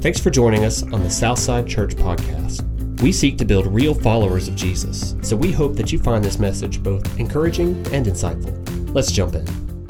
Thanks for joining us on the Southside Church Podcast. We seek to build real followers of Jesus, so we hope that you find this message both encouraging and insightful. Let's jump in.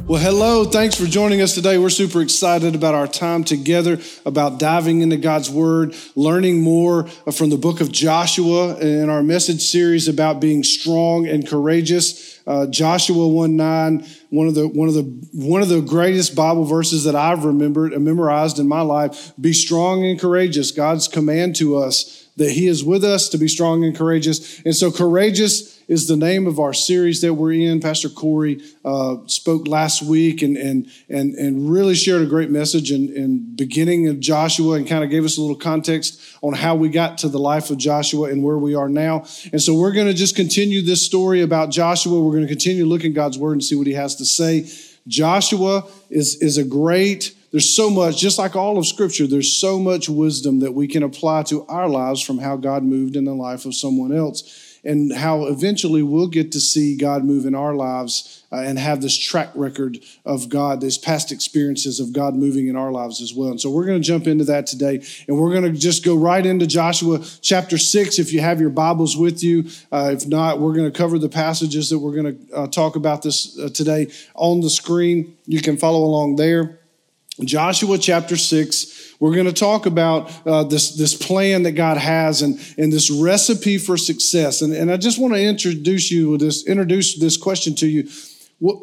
Well, hello. Thanks for joining us today. We're super excited about our time together, about diving into God's Word, learning more from the book of Joshua in our message series about being strong and courageous. Uh, Joshua 1 9, one of the one of the one of the greatest Bible verses that I've remembered and memorized in my life. Be strong and courageous. God's command to us that He is with us to be strong and courageous. And so courageous is the name of our series that we're in. Pastor Corey uh, spoke last week and, and, and, and really shared a great message in, in beginning of Joshua and kind of gave us a little context on how we got to the life of Joshua and where we are now. And so we're going to just continue this story about Joshua. We're going to continue looking God's word and see what he has to say. Joshua is, is a great there's so much, just like all of Scripture, there's so much wisdom that we can apply to our lives from how God moved in the life of someone else and how eventually we'll get to see God move in our lives uh, and have this track record of God, these past experiences of God moving in our lives as well. And so we're going to jump into that today, and we're going to just go right into Joshua chapter six. If you have your Bibles with you, uh, if not, we're going to cover the passages that we're going to uh, talk about this uh, today on the screen. You can follow along there. Joshua chapter 6, we're going to talk about uh, this, this plan that God has and, and this recipe for success. And, and I just want to introduce you with this, introduce this question to you. What,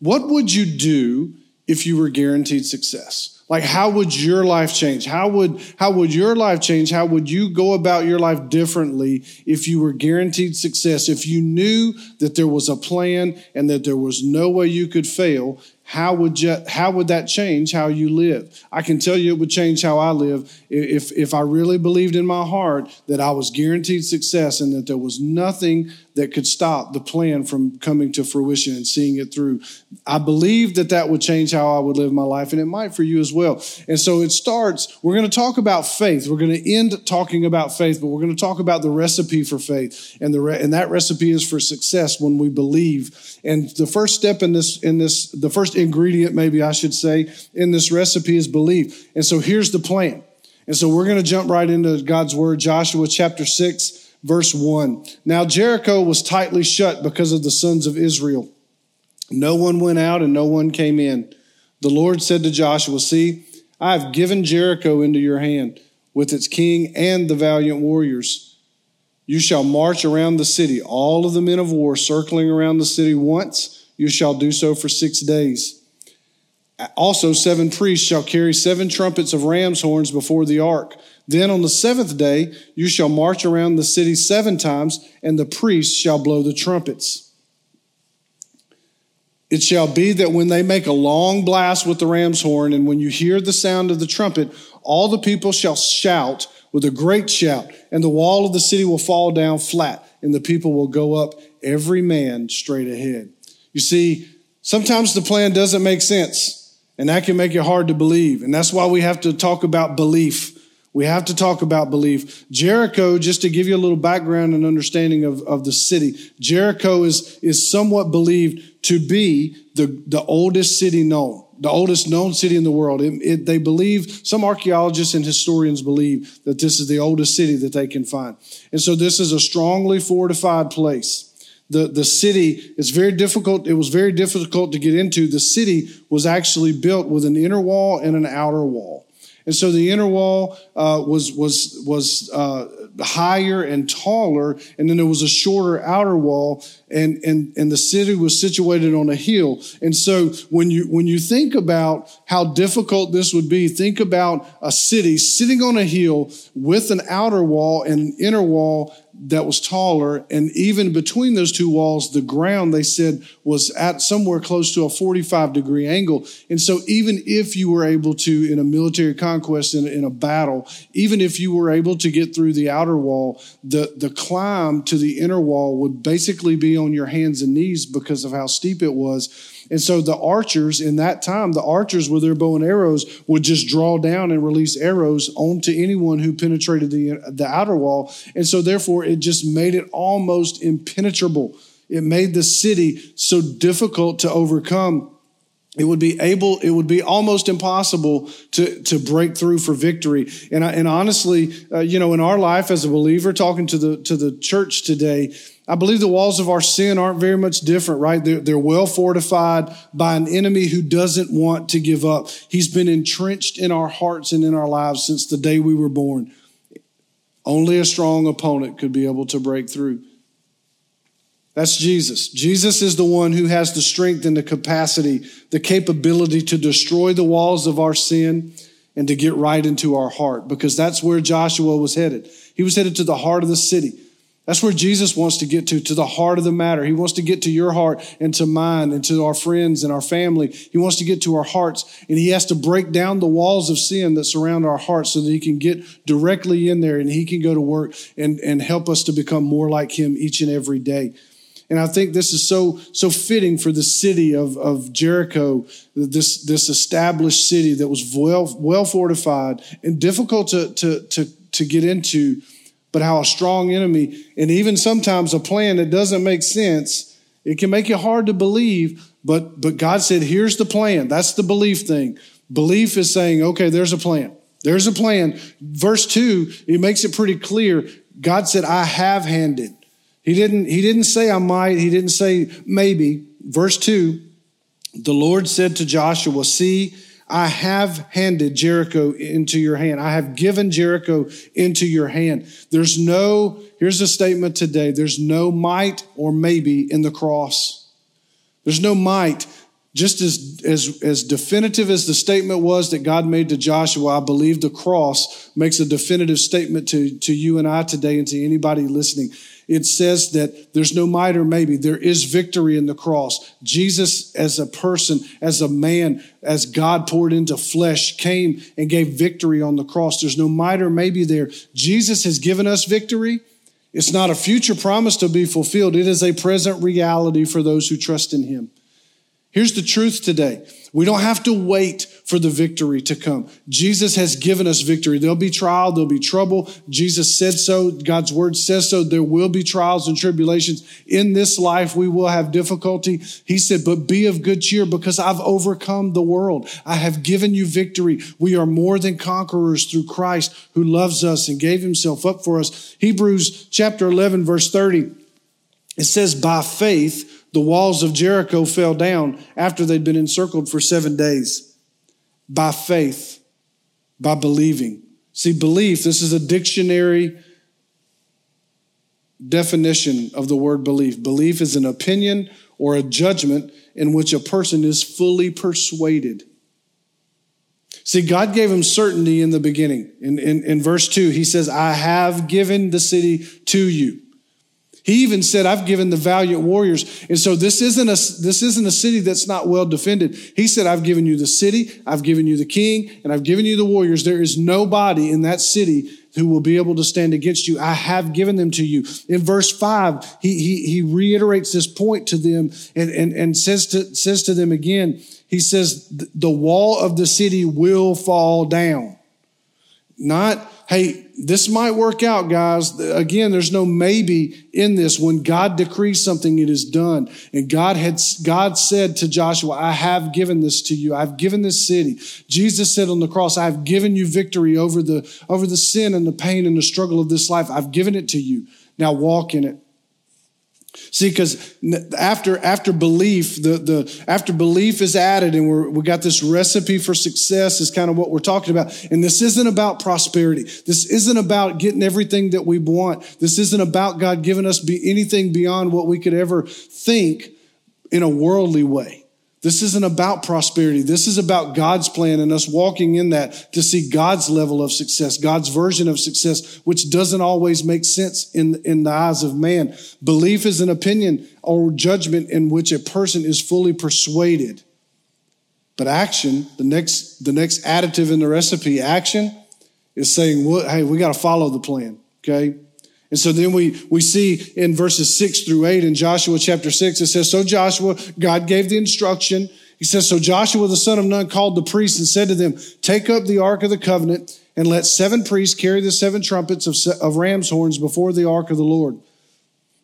what would you do if you were guaranteed success? Like, how would your life change? How would, how would your life change? How would you go about your life differently if you were guaranteed success? If you knew that there was a plan and that there was no way you could fail how would you, how would that change how you live? I can tell you it would change how I live if, if I really believed in my heart that I was guaranteed success and that there was nothing that could stop the plan from coming to fruition and seeing it through. I believe that that would change how I would live my life, and it might for you as well. And so it starts, we're going to talk about faith. We're going to end talking about faith, but we're going to talk about the recipe for faith. And, the re- and that recipe is for success when we believe. And the first step in this, in this, the first ingredient, maybe I should say, in this recipe is belief. And so here's the plan. And so we're going to jump right into God's word, Joshua chapter 6 verse 1. Now Jericho was tightly shut because of the sons of Israel. No one went out and no one came in. The Lord said to Joshua, See, I have given Jericho into your hand with its king and the valiant warriors. You shall march around the city, all of the men of war circling around the city once. You shall do so for six days. Also, seven priests shall carry seven trumpets of ram's horns before the ark. Then on the seventh day, you shall march around the city seven times, and the priests shall blow the trumpets. It shall be that when they make a long blast with the ram's horn, and when you hear the sound of the trumpet, all the people shall shout with a great shout, and the wall of the city will fall down flat, and the people will go up, every man straight ahead. You see, sometimes the plan doesn't make sense, and that can make it hard to believe. And that's why we have to talk about belief. We have to talk about belief. Jericho, just to give you a little background and understanding of, of the city, Jericho is, is somewhat believed to be the, the oldest city known, the oldest known city in the world. It, it, they believe, some archaeologists and historians believe that this is the oldest city that they can find. And so this is a strongly fortified place. The, the city it's very difficult. It was very difficult to get into. The city was actually built with an inner wall and an outer wall. And so the inner wall uh, was was was uh, higher and taller, and then there was a shorter outer wall, and and and the city was situated on a hill. And so when you when you think about how difficult this would be, think about a city sitting on a hill with an outer wall and an inner wall that was taller. And even between those two walls, the ground, they said, was at somewhere close to a 45 degree angle. And so, even if you were able to, in a military conquest, in in a battle, even if you were able to get through the outer wall, the, the climb to the inner wall would basically be on your hands and knees because of how steep it was. And so the archers in that time, the archers with their bow and arrows would just draw down and release arrows onto anyone who penetrated the, the outer wall. And so therefore it just made it almost impenetrable. It made the city so difficult to overcome. It would be able it would be almost impossible to to break through for victory. And and honestly uh, you know in our life as a believer talking to the to the church today i believe the walls of our sin aren't very much different right? They're, they're well fortified by an enemy who doesn't want to give up. He's been entrenched in our hearts and in our lives since the day we were born. Only a strong opponent could be able to break through that's Jesus. Jesus is the one who has the strength and the capacity, the capability to destroy the walls of our sin and to get right into our heart because that's where Joshua was headed. He was headed to the heart of the city. That's where Jesus wants to get to, to the heart of the matter. He wants to get to your heart and to mine and to our friends and our family. He wants to get to our hearts and he has to break down the walls of sin that surround our hearts so that he can get directly in there and he can go to work and, and help us to become more like him each and every day. And I think this is so so fitting for the city of, of Jericho, this, this established city that was well, well fortified and difficult to, to, to, to get into, but how a strong enemy and even sometimes a plan that doesn't make sense, it can make it hard to believe. But but God said, here's the plan. That's the belief thing. Belief is saying, okay, there's a plan. There's a plan. Verse 2, it makes it pretty clear. God said, I have handed. He didn't, he didn't say I might. He didn't say maybe. Verse 2 The Lord said to Joshua, See, I have handed Jericho into your hand. I have given Jericho into your hand. There's no, here's a statement today there's no might or maybe in the cross. There's no might. Just as, as, as definitive as the statement was that God made to Joshua, I believe the cross makes a definitive statement to, to you and I today and to anybody listening it says that there's no might or maybe. There is victory in the cross. Jesus, as a person, as a man, as God poured into flesh, came and gave victory on the cross. There's no might or maybe there. Jesus has given us victory. It's not a future promise to be fulfilled, it is a present reality for those who trust in Him. Here's the truth today we don't have to wait for the victory to come. Jesus has given us victory. There'll be trial, there'll be trouble. Jesus said so. God's word says so. There will be trials and tribulations. In this life, we will have difficulty. He said, but be of good cheer because I've overcome the world. I have given you victory. We are more than conquerors through Christ who loves us and gave himself up for us. Hebrews chapter 11, verse 30. It says, by faith, the walls of Jericho fell down after they'd been encircled for seven days by faith, by believing. See, belief, this is a dictionary definition of the word belief. Belief is an opinion or a judgment in which a person is fully persuaded. See, God gave him certainty in the beginning. In, in, in verse 2, he says, I have given the city to you. He even said, I've given the valiant warriors. And so this isn't a, this isn't a city that's not well defended. He said, I've given you the city, I've given you the king, and I've given you the warriors. There is nobody in that city who will be able to stand against you. I have given them to you. In verse five, he, he, he reiterates this point to them and, and, and says to, says to them again, he says, the wall of the city will fall down. Not, hey, this might work out, guys. Again, there's no maybe in this. When God decrees something, it is done. And God had, God said to Joshua, I have given this to you. I've given this city. Jesus said on the cross, I have given you victory over the, over the sin and the pain and the struggle of this life. I've given it to you. Now walk in it. See, because after after belief, the the after belief is added, and we're, we got this recipe for success is kind of what we're talking about. And this isn't about prosperity. This isn't about getting everything that we want. This isn't about God giving us be anything beyond what we could ever think in a worldly way. This isn't about prosperity. This is about God's plan and us walking in that to see God's level of success, God's version of success, which doesn't always make sense in, in the eyes of man. Belief is an opinion or judgment in which a person is fully persuaded. But action, the next, the next additive in the recipe, action, is saying, well, hey, we got to follow the plan, okay? And so then we, we see in verses six through eight in Joshua chapter six, it says, So Joshua, God gave the instruction. He says, So Joshua the son of Nun called the priests and said to them, Take up the ark of the covenant and let seven priests carry the seven trumpets of, of ram's horns before the ark of the Lord.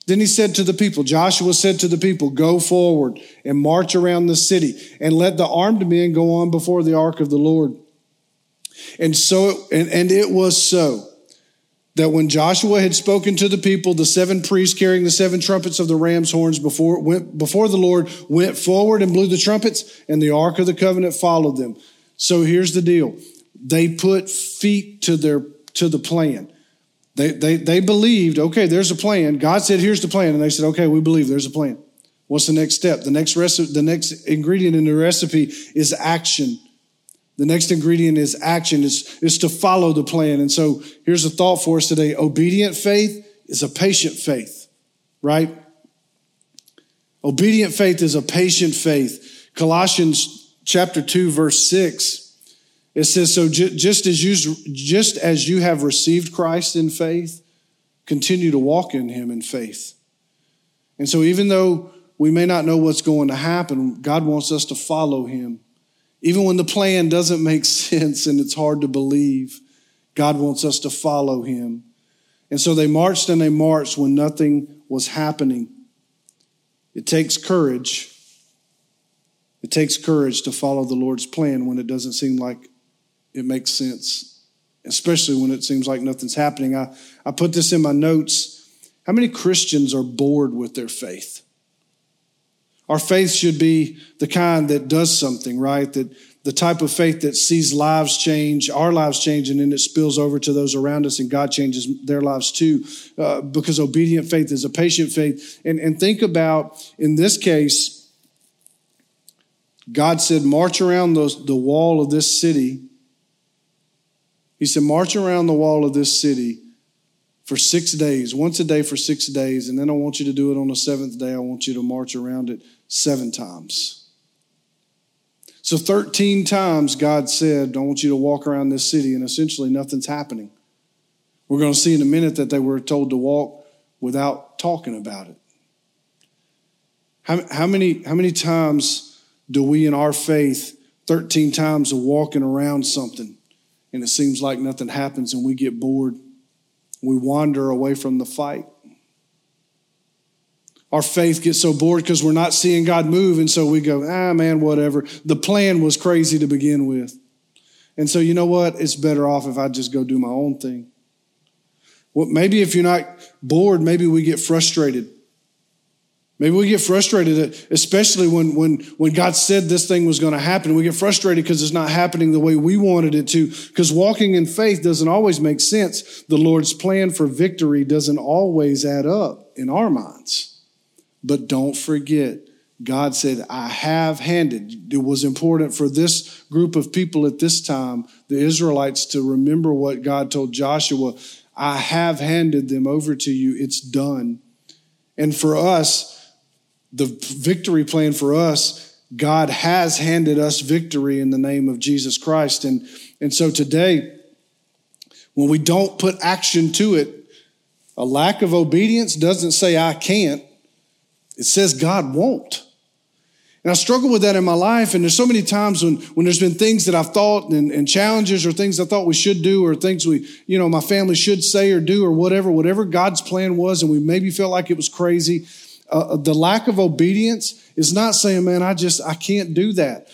Then he said to the people, Joshua said to the people, Go forward and march around the city, and let the armed men go on before the ark of the Lord. And so, and, and it was so that when Joshua had spoken to the people, the seven priests carrying the seven trumpets of the ram's horns before, went, before the Lord went forward and blew the trumpets, and the ark of the covenant followed them. So here's the deal. They put feet to their to the plan. They, they, they believed, okay, there's a plan. God said, here's the plan. And they said, okay, we believe there's a plan. What's the next step? The next, recipe, the next ingredient in the recipe is action. The next ingredient is action, is, is to follow the plan. And so here's a thought for us today. Obedient faith is a patient faith, right? Obedient faith is a patient faith. Colossians chapter 2, verse 6 it says, so just as you, just as you have received Christ in faith, continue to walk in him in faith. And so even though we may not know what's going to happen, God wants us to follow him. Even when the plan doesn't make sense and it's hard to believe, God wants us to follow him. And so they marched and they marched when nothing was happening. It takes courage. It takes courage to follow the Lord's plan when it doesn't seem like it makes sense, especially when it seems like nothing's happening. I, I put this in my notes. How many Christians are bored with their faith? Our faith should be the kind that does something, right? That the type of faith that sees lives change, our lives change, and then it spills over to those around us, and God changes their lives too. Uh, because obedient faith is a patient faith. And, and think about, in this case, God said, March around the, the wall of this city he said, March around the wall of this city for six days, once a day for six days, and then I want you to do it on the seventh day. I want you to march around it seven times. So 13 times God said, I want you to walk around this city, and essentially nothing's happening. We're going to see in a minute that they were told to walk without talking about it. How, how, many, how many times do we in our faith, 13 times, of walking around something? and it seems like nothing happens and we get bored. We wander away from the fight. Our faith gets so bored because we're not seeing God move, and so we go, ah, man, whatever. The plan was crazy to begin with. And so, you know what? It's better off if I just go do my own thing. Well, maybe if you're not bored, maybe we get frustrated. Maybe we get frustrated, especially when, when, when God said this thing was going to happen. We get frustrated because it's not happening the way we wanted it to. Because walking in faith doesn't always make sense. The Lord's plan for victory doesn't always add up in our minds. But don't forget, God said, I have handed. It was important for this group of people at this time, the Israelites, to remember what God told Joshua I have handed them over to you. It's done. And for us, the victory plan for us, God has handed us victory in the name of Jesus Christ. And, and so today, when we don't put action to it, a lack of obedience doesn't say I can't, it says God won't. And I struggle with that in my life. And there's so many times when, when there's been things that I've thought and, and challenges or things I thought we should do or things we, you know, my family should say or do or whatever, whatever God's plan was, and we maybe felt like it was crazy uh, the lack of obedience is not saying, man, I just, I can't do that.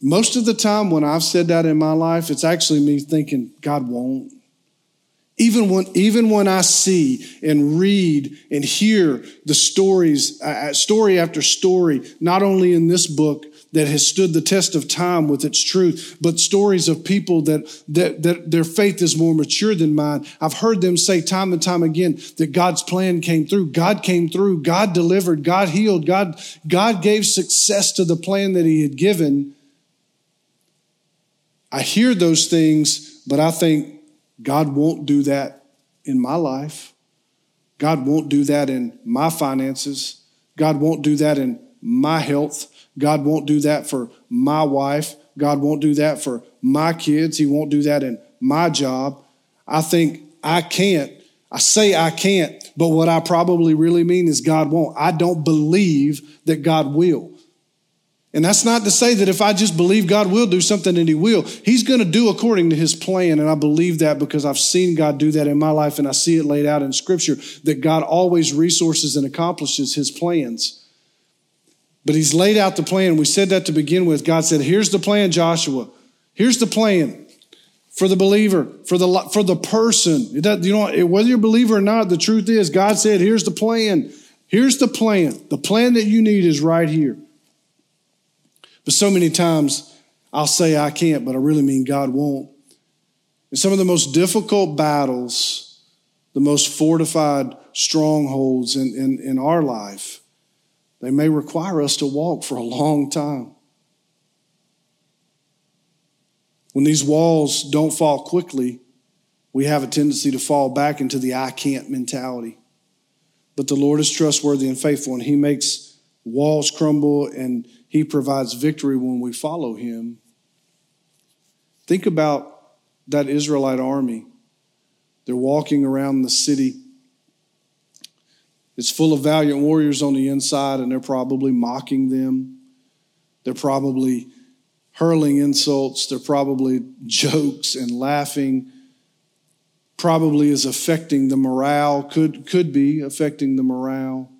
Most of the time when I've said that in my life, it's actually me thinking, God won't. Even when, even when I see and read and hear the stories, uh, uh story after story, not only in this book, that has stood the test of time with its truth, but stories of people that, that, that their faith is more mature than mine. I've heard them say time and time again that God's plan came through. God came through. God delivered. God healed. God, God gave success to the plan that He had given. I hear those things, but I think God won't do that in my life. God won't do that in my finances. God won't do that in my health. God won't do that for my wife. God won't do that for my kids. He won't do that in my job. I think I can't. I say I can't, but what I probably really mean is God won't. I don't believe that God will. And that's not to say that if I just believe God will do something and He will, He's going to do according to His plan. And I believe that because I've seen God do that in my life and I see it laid out in Scripture that God always resources and accomplishes His plans. But He's laid out the plan. We said that to begin with. God said, Here's the plan, Joshua. Here's the plan for the believer, for the, for the person. you know, whether you're a believer or not, the truth is, God said, Here's the plan. Here's the plan. The plan that you need is right here. But so many times I'll say I can't, but I really mean God won't. And some of the most difficult battles, the most fortified strongholds in, in, in our life, they may require us to walk for a long time. When these walls don't fall quickly, we have a tendency to fall back into the I can't mentality. But the Lord is trustworthy and faithful, and He makes walls crumble and he provides victory when we follow Him. Think about that Israelite army. They're walking around the city. It's full of valiant warriors on the inside, and they're probably mocking them. They're probably hurling insults. They're probably jokes and laughing. Probably is affecting the morale, could, could be affecting the morale.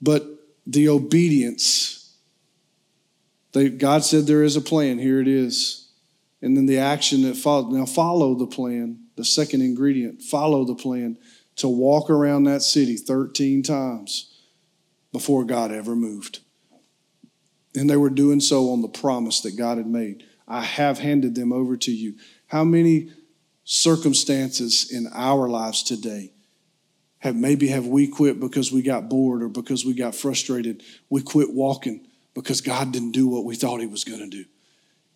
But the obedience they, God said there is a plan. Here it is. And then the action that followed. Now, follow the plan. The second ingredient follow the plan to walk around that city 13 times before God ever moved. And they were doing so on the promise that God had made. I have handed them over to you. How many circumstances in our lives today have maybe have we quit because we got bored or because we got frustrated? We quit walking because God didn't do what we thought He was going to do.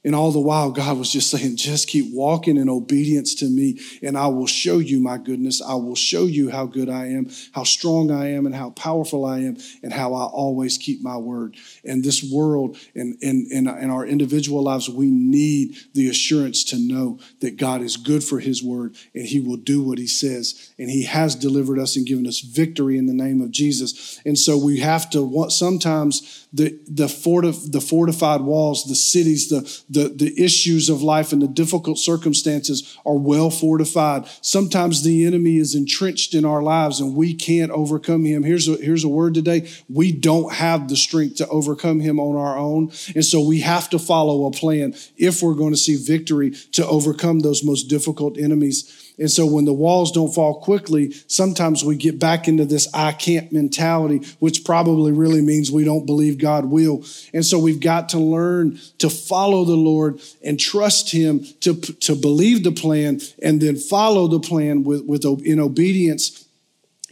And all the while, God was just saying, just keep walking in obedience to me, and I will show you my goodness. I will show you how good I am, how strong I am, and how powerful I am, and how I always keep my word. In this world and in, in, in our individual lives, we need the assurance to know that God is good for his word, and he will do what he says. And he has delivered us and given us victory in the name of Jesus. And so we have to, want sometimes the, the, fortif- the fortified walls, the cities, the the, the issues of life and the difficult circumstances are well fortified. Sometimes the enemy is entrenched in our lives and we can't overcome him. Here's a, here's a word today. We don't have the strength to overcome him on our own. And so we have to follow a plan if we're going to see victory to overcome those most difficult enemies. And so when the walls don't fall quickly, sometimes we get back into this I can't mentality, which probably really means we don't believe God will. And so we've got to learn to follow the Lord and trust Him to, to believe the plan and then follow the plan with, with in obedience.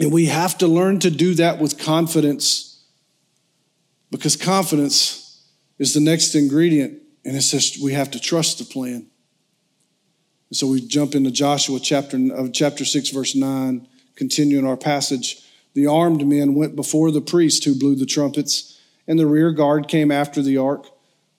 And we have to learn to do that with confidence because confidence is the next ingredient. And it says we have to trust the plan. So we jump into Joshua chapter of chapter 6 verse 9, continuing our passage. The armed men went before the priest who blew the trumpets, and the rear guard came after the ark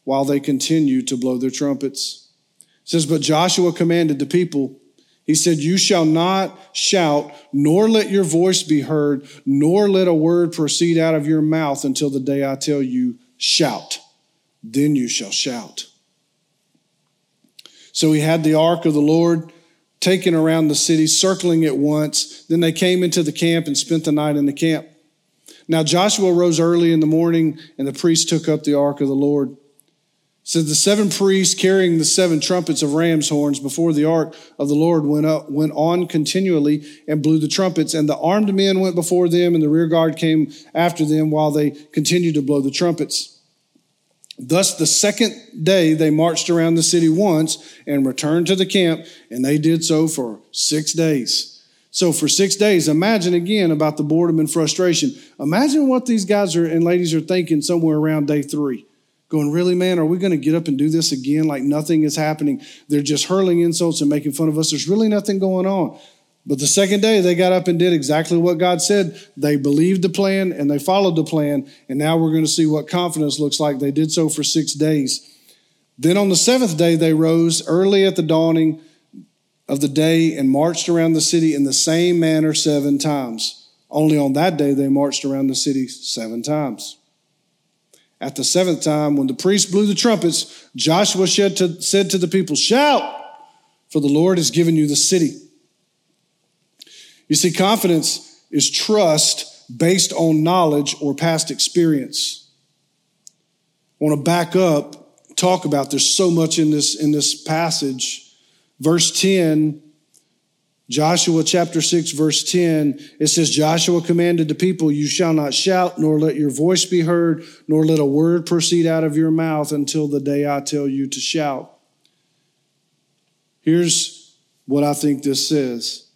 while they continued to blow their trumpets. It says, But Joshua commanded the people, he said, You shall not shout, nor let your voice be heard, nor let a word proceed out of your mouth until the day I tell you, shout. Then you shall shout. So he had the ark of the Lord taken around the city, circling it once. Then they came into the camp and spent the night in the camp. Now Joshua rose early in the morning, and the priests took up the ark of the Lord. So the seven priests carrying the seven trumpets of ram's horns before the ark of the Lord went up, went on continually and blew the trumpets. And the armed men went before them, and the rear guard came after them while they continued to blow the trumpets. Thus, the second day they marched around the city once and returned to the camp, and they did so for six days. So, for six days, imagine again about the boredom and frustration. Imagine what these guys are and ladies are thinking somewhere around day three. Going, really, man, are we going to get up and do this again like nothing is happening? They're just hurling insults and making fun of us. There's really nothing going on. But the second day, they got up and did exactly what God said. They believed the plan and they followed the plan. And now we're going to see what confidence looks like. They did so for six days. Then on the seventh day, they rose early at the dawning of the day and marched around the city in the same manner seven times. Only on that day, they marched around the city seven times. At the seventh time, when the priest blew the trumpets, Joshua said to, said to the people, Shout, for the Lord has given you the city. You see, confidence is trust based on knowledge or past experience. I want to back up, talk about there's so much in this in this passage. Verse 10 Joshua chapter 6, verse 10, it says, Joshua commanded the people, You shall not shout, nor let your voice be heard, nor let a word proceed out of your mouth until the day I tell you to shout. Here's what I think this says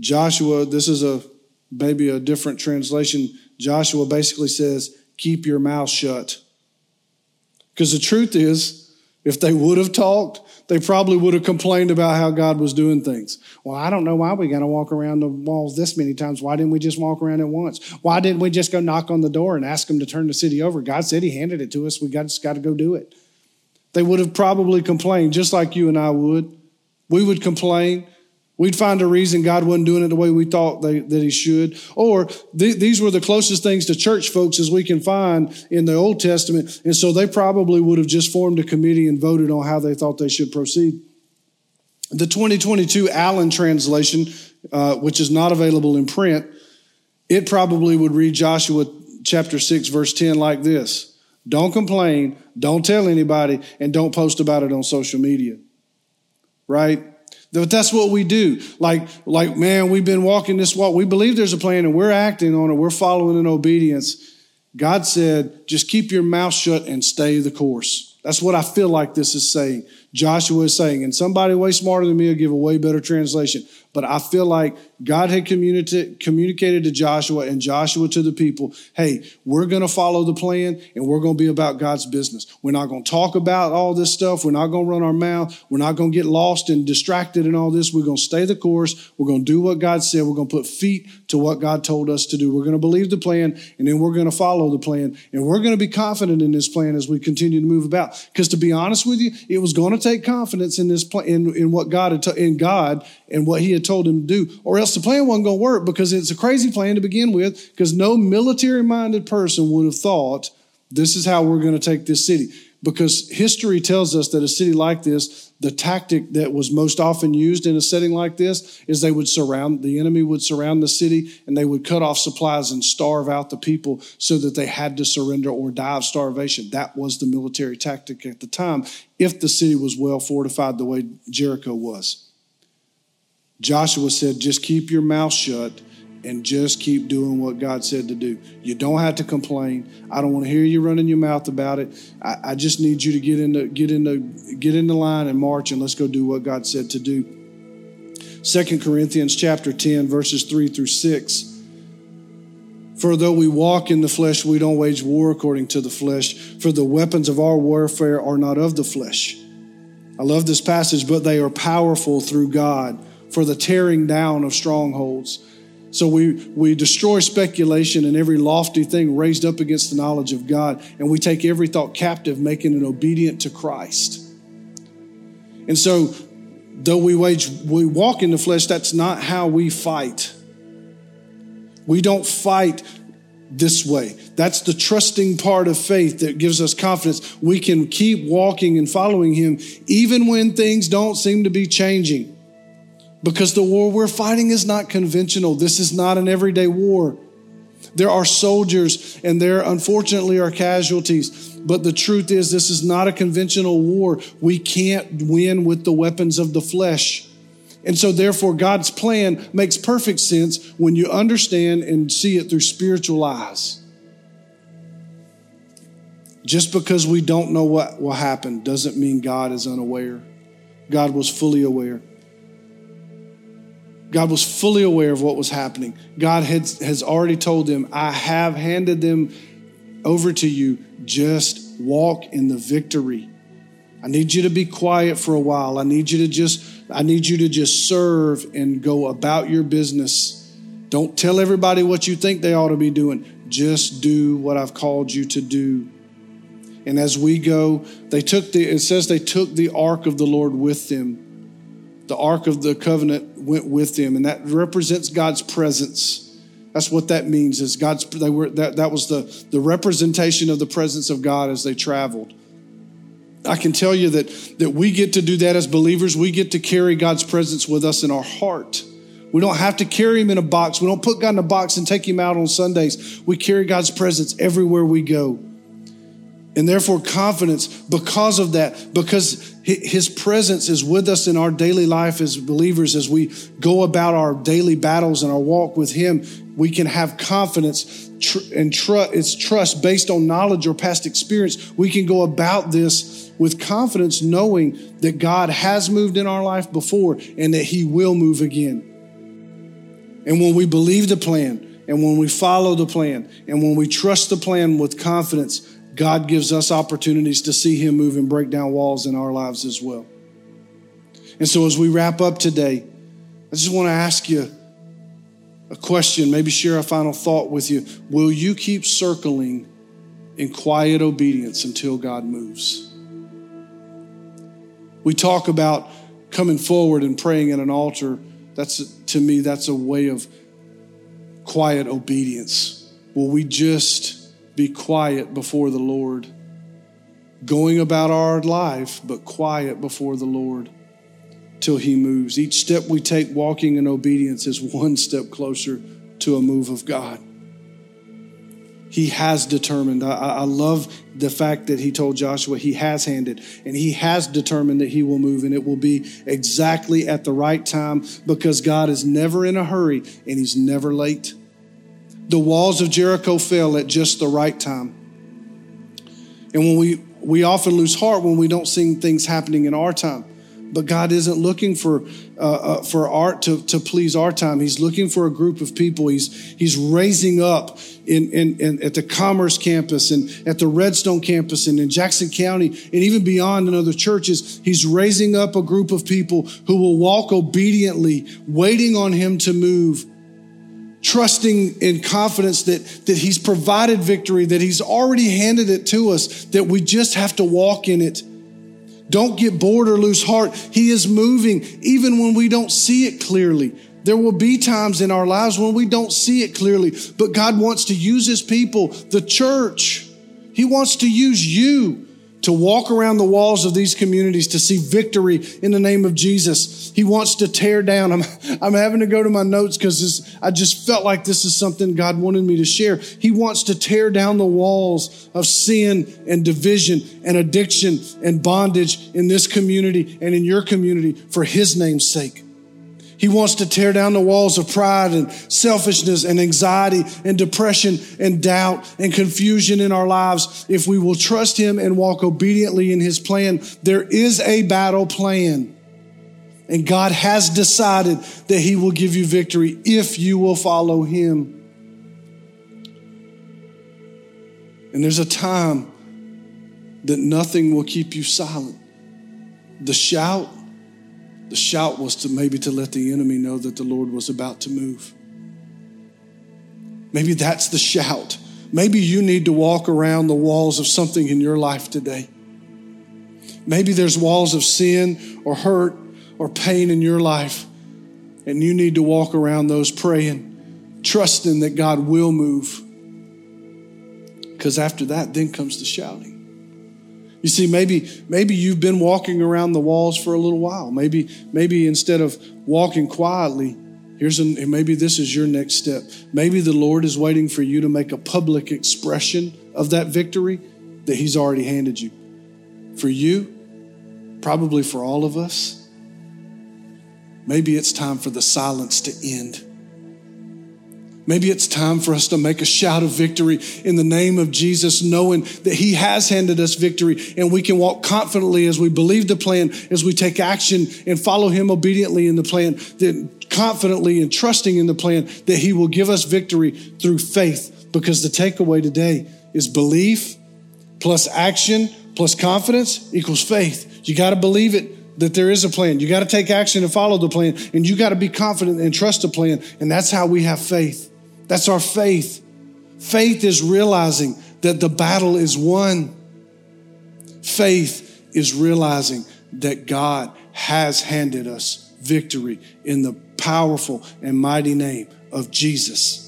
Joshua, this is a maybe a different translation. Joshua basically says, Keep your mouth shut. Because the truth is, if they would have talked, they probably would have complained about how God was doing things. Well, I don't know why we got to walk around the walls this many times. Why didn't we just walk around it once? Why didn't we just go knock on the door and ask them to turn the city over? God said He handed it to us. We got, just got to go do it. They would have probably complained, just like you and I would. We would complain. We'd find a reason God wasn't doing it the way we thought they, that He should. Or th- these were the closest things to church folks as we can find in the Old Testament. And so they probably would have just formed a committee and voted on how they thought they should proceed. The 2022 Allen translation, uh, which is not available in print, it probably would read Joshua chapter 6, verse 10 like this Don't complain, don't tell anybody, and don't post about it on social media. Right? But that's what we do. Like, like, man, we've been walking this walk. We believe there's a plan and we're acting on it. We're following in obedience. God said, just keep your mouth shut and stay the course. That's what I feel like this is saying. Joshua is saying, and somebody way smarter than me will give a way better translation. But I feel like God had communicated to Joshua and Joshua to the people hey, we're going to follow the plan and we're going to be about God's business. We're not going to talk about all this stuff. We're not going to run our mouth. We're not going to get lost and distracted in all this. We're going to stay the course. We're going to do what God said. We're going to put feet to what God told us to do. We're going to believe the plan and then we're going to follow the plan. And we're going to be confident in this plan as we continue to move about. Because to be honest with you, it was going to take confidence in this plan, in, in what God had to, in God and what He had told him to do, or else the plan wasn't going to work because it's a crazy plan to begin with. Because no military-minded person would have thought this is how we're going to take this city. Because history tells us that a city like this, the tactic that was most often used in a setting like this is they would surround, the enemy would surround the city and they would cut off supplies and starve out the people so that they had to surrender or die of starvation. That was the military tactic at the time if the city was well fortified the way Jericho was. Joshua said, just keep your mouth shut and just keep doing what God said to do. You don't have to complain. I don't want to hear you running your mouth about it. I, I just need you to get into get into get in the line and march and let's go do what God said to do. Second Corinthians chapter 10, verses 3 through 6. For though we walk in the flesh, we don't wage war according to the flesh, for the weapons of our warfare are not of the flesh. I love this passage, but they are powerful through God for the tearing down of strongholds so we, we destroy speculation and every lofty thing raised up against the knowledge of God, and we take every thought captive, making it obedient to Christ. And so, though we wage, we walk in the flesh, that's not how we fight. We don't fight this way. That's the trusting part of faith that gives us confidence. We can keep walking and following Him even when things don't seem to be changing because the war we're fighting is not conventional. This is not an everyday war. There are soldiers and there unfortunately are casualties. But the truth is, this is not a conventional war. We can't win with the weapons of the flesh. And so, therefore, God's plan makes perfect sense when you understand and see it through spiritual eyes. Just because we don't know what will happen doesn't mean God is unaware. God was fully aware. God was fully aware of what was happening. God had, has already told them, I have handed them over to you. Just walk in the victory. I need you to be quiet for a while. I need you to just I need you to just serve and go about your business. Don't tell everybody what you think they ought to be doing. Just do what I've called you to do. And as we go, they took the it says they took the ark of the Lord with them the Ark of the Covenant went with them, and that represents God's presence. That's what that means. Is God's they were that, that was the, the representation of the presence of God as they traveled. I can tell you that, that we get to do that as believers. We get to carry God's presence with us in our heart. We don't have to carry him in a box. We don't put God in a box and take him out on Sundays. We carry God's presence everywhere we go. And therefore, confidence because of that, because his presence is with us in our daily life as believers, as we go about our daily battles and our walk with him, we can have confidence and trust. It's trust based on knowledge or past experience. We can go about this with confidence, knowing that God has moved in our life before and that he will move again. And when we believe the plan, and when we follow the plan, and when we trust the plan with confidence, God gives us opportunities to see Him move and break down walls in our lives as well. And so, as we wrap up today, I just want to ask you a question, maybe share a final thought with you. Will you keep circling in quiet obedience until God moves? We talk about coming forward and praying at an altar that's to me, that's a way of quiet obedience. Will we just be quiet before the Lord, going about our life, but quiet before the Lord till He moves? Each step we take walking in obedience is one step closer to a move of God. He has determined. I, I, love the fact that he told Joshua he has handed and he has determined that he will move and it will be exactly at the right time because God is never in a hurry and he's never late. The walls of Jericho fell at just the right time. And when we, we often lose heart when we don't see things happening in our time. But God isn't looking for uh, uh, for art to, to please our time. He's looking for a group of people. He's He's raising up in, in, in, at the Commerce campus and at the Redstone campus and in Jackson County and even beyond in other churches. He's raising up a group of people who will walk obediently, waiting on Him to move trusting in confidence that, that He's provided victory, that He's already handed it to us, that we just have to walk in it. Don't get bored or lose heart. He is moving even when we don't see it clearly. There will be times in our lives when we don't see it clearly, but God wants to use His people, the church. He wants to use you to walk around the walls of these communities to see victory in the name of Jesus. He wants to tear down. I'm, I'm having to go to my notes because I just felt like this is something God wanted me to share. He wants to tear down the walls of sin and division and addiction and bondage in this community and in your community for His name's sake. He wants to tear down the walls of pride and selfishness and anxiety and depression and doubt and confusion in our lives. If we will trust Him and walk obediently in His plan, there is a battle plan. And God has decided that He will give you victory if you will follow Him. And there's a time that nothing will keep you silent. The shout, the shout was to maybe to let the enemy know that the Lord was about to move. Maybe that's the shout. Maybe you need to walk around the walls of something in your life today. Maybe there's walls of sin or hurt or pain in your life, and you need to walk around those praying, trusting that God will move. Because after that, then comes the shouting. You see, maybe, maybe you've been walking around the walls for a little while. Maybe, maybe instead of walking quietly, here's a, maybe this is your next step. Maybe the Lord is waiting for you to make a public expression of that victory that He's already handed you. For you, probably for all of us, maybe it's time for the silence to end Maybe it's time for us to make a shout of victory in the name of Jesus, knowing that He has handed us victory and we can walk confidently as we believe the plan, as we take action and follow Him obediently in the plan, that confidently and trusting in the plan that He will give us victory through faith. Because the takeaway today is belief plus action plus confidence equals faith. You got to believe it that there is a plan. You got to take action and follow the plan, and you got to be confident and trust the plan. And that's how we have faith. That's our faith. Faith is realizing that the battle is won. Faith is realizing that God has handed us victory in the powerful and mighty name of Jesus.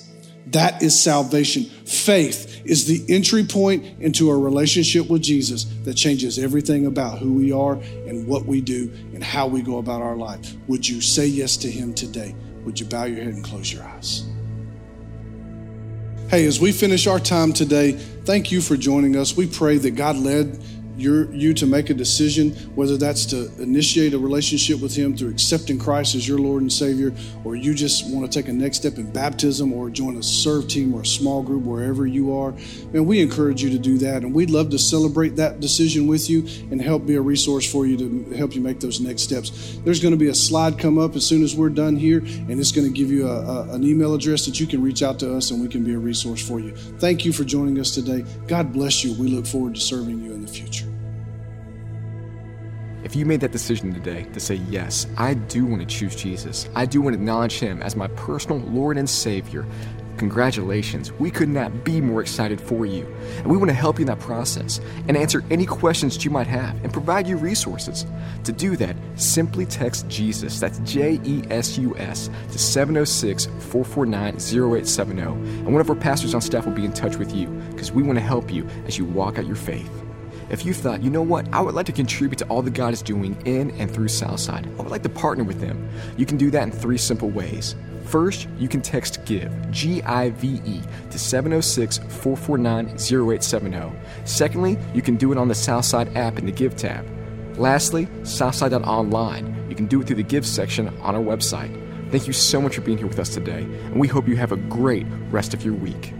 That is salvation. Faith is the entry point into a relationship with Jesus that changes everything about who we are and what we do and how we go about our life. Would you say yes to Him today? Would you bow your head and close your eyes? Hey, as we finish our time today, thank you for joining us. We pray that God led your, you to make a decision, whether that's to initiate a relationship with Him through accepting Christ as your Lord and Savior, or you just want to take a next step in baptism or join a serve team or a small group wherever you are, man, we encourage you to do that. And we'd love to celebrate that decision with you and help be a resource for you to help you make those next steps. There's going to be a slide come up as soon as we're done here, and it's going to give you a, a, an email address that you can reach out to us and we can be a resource for you. Thank you for joining us today. God bless you. We look forward to serving you in the future. If you made that decision today to say, Yes, I do want to choose Jesus, I do want to acknowledge Him as my personal Lord and Savior, congratulations. We could not be more excited for you. And we want to help you in that process and answer any questions that you might have and provide you resources. To do that, simply text Jesus, that's J E S U S, to 706 449 0870. And one of our pastors on staff will be in touch with you because we want to help you as you walk out your faith. If you thought, you know what, I would like to contribute to all that God is doing in and through Southside, I would like to partner with them, you can do that in three simple ways. First, you can text GIVE, G I V E, to 706 449 0870. Secondly, you can do it on the Southside app in the Give tab. Lastly, Southside.online. You can do it through the Give section on our website. Thank you so much for being here with us today, and we hope you have a great rest of your week.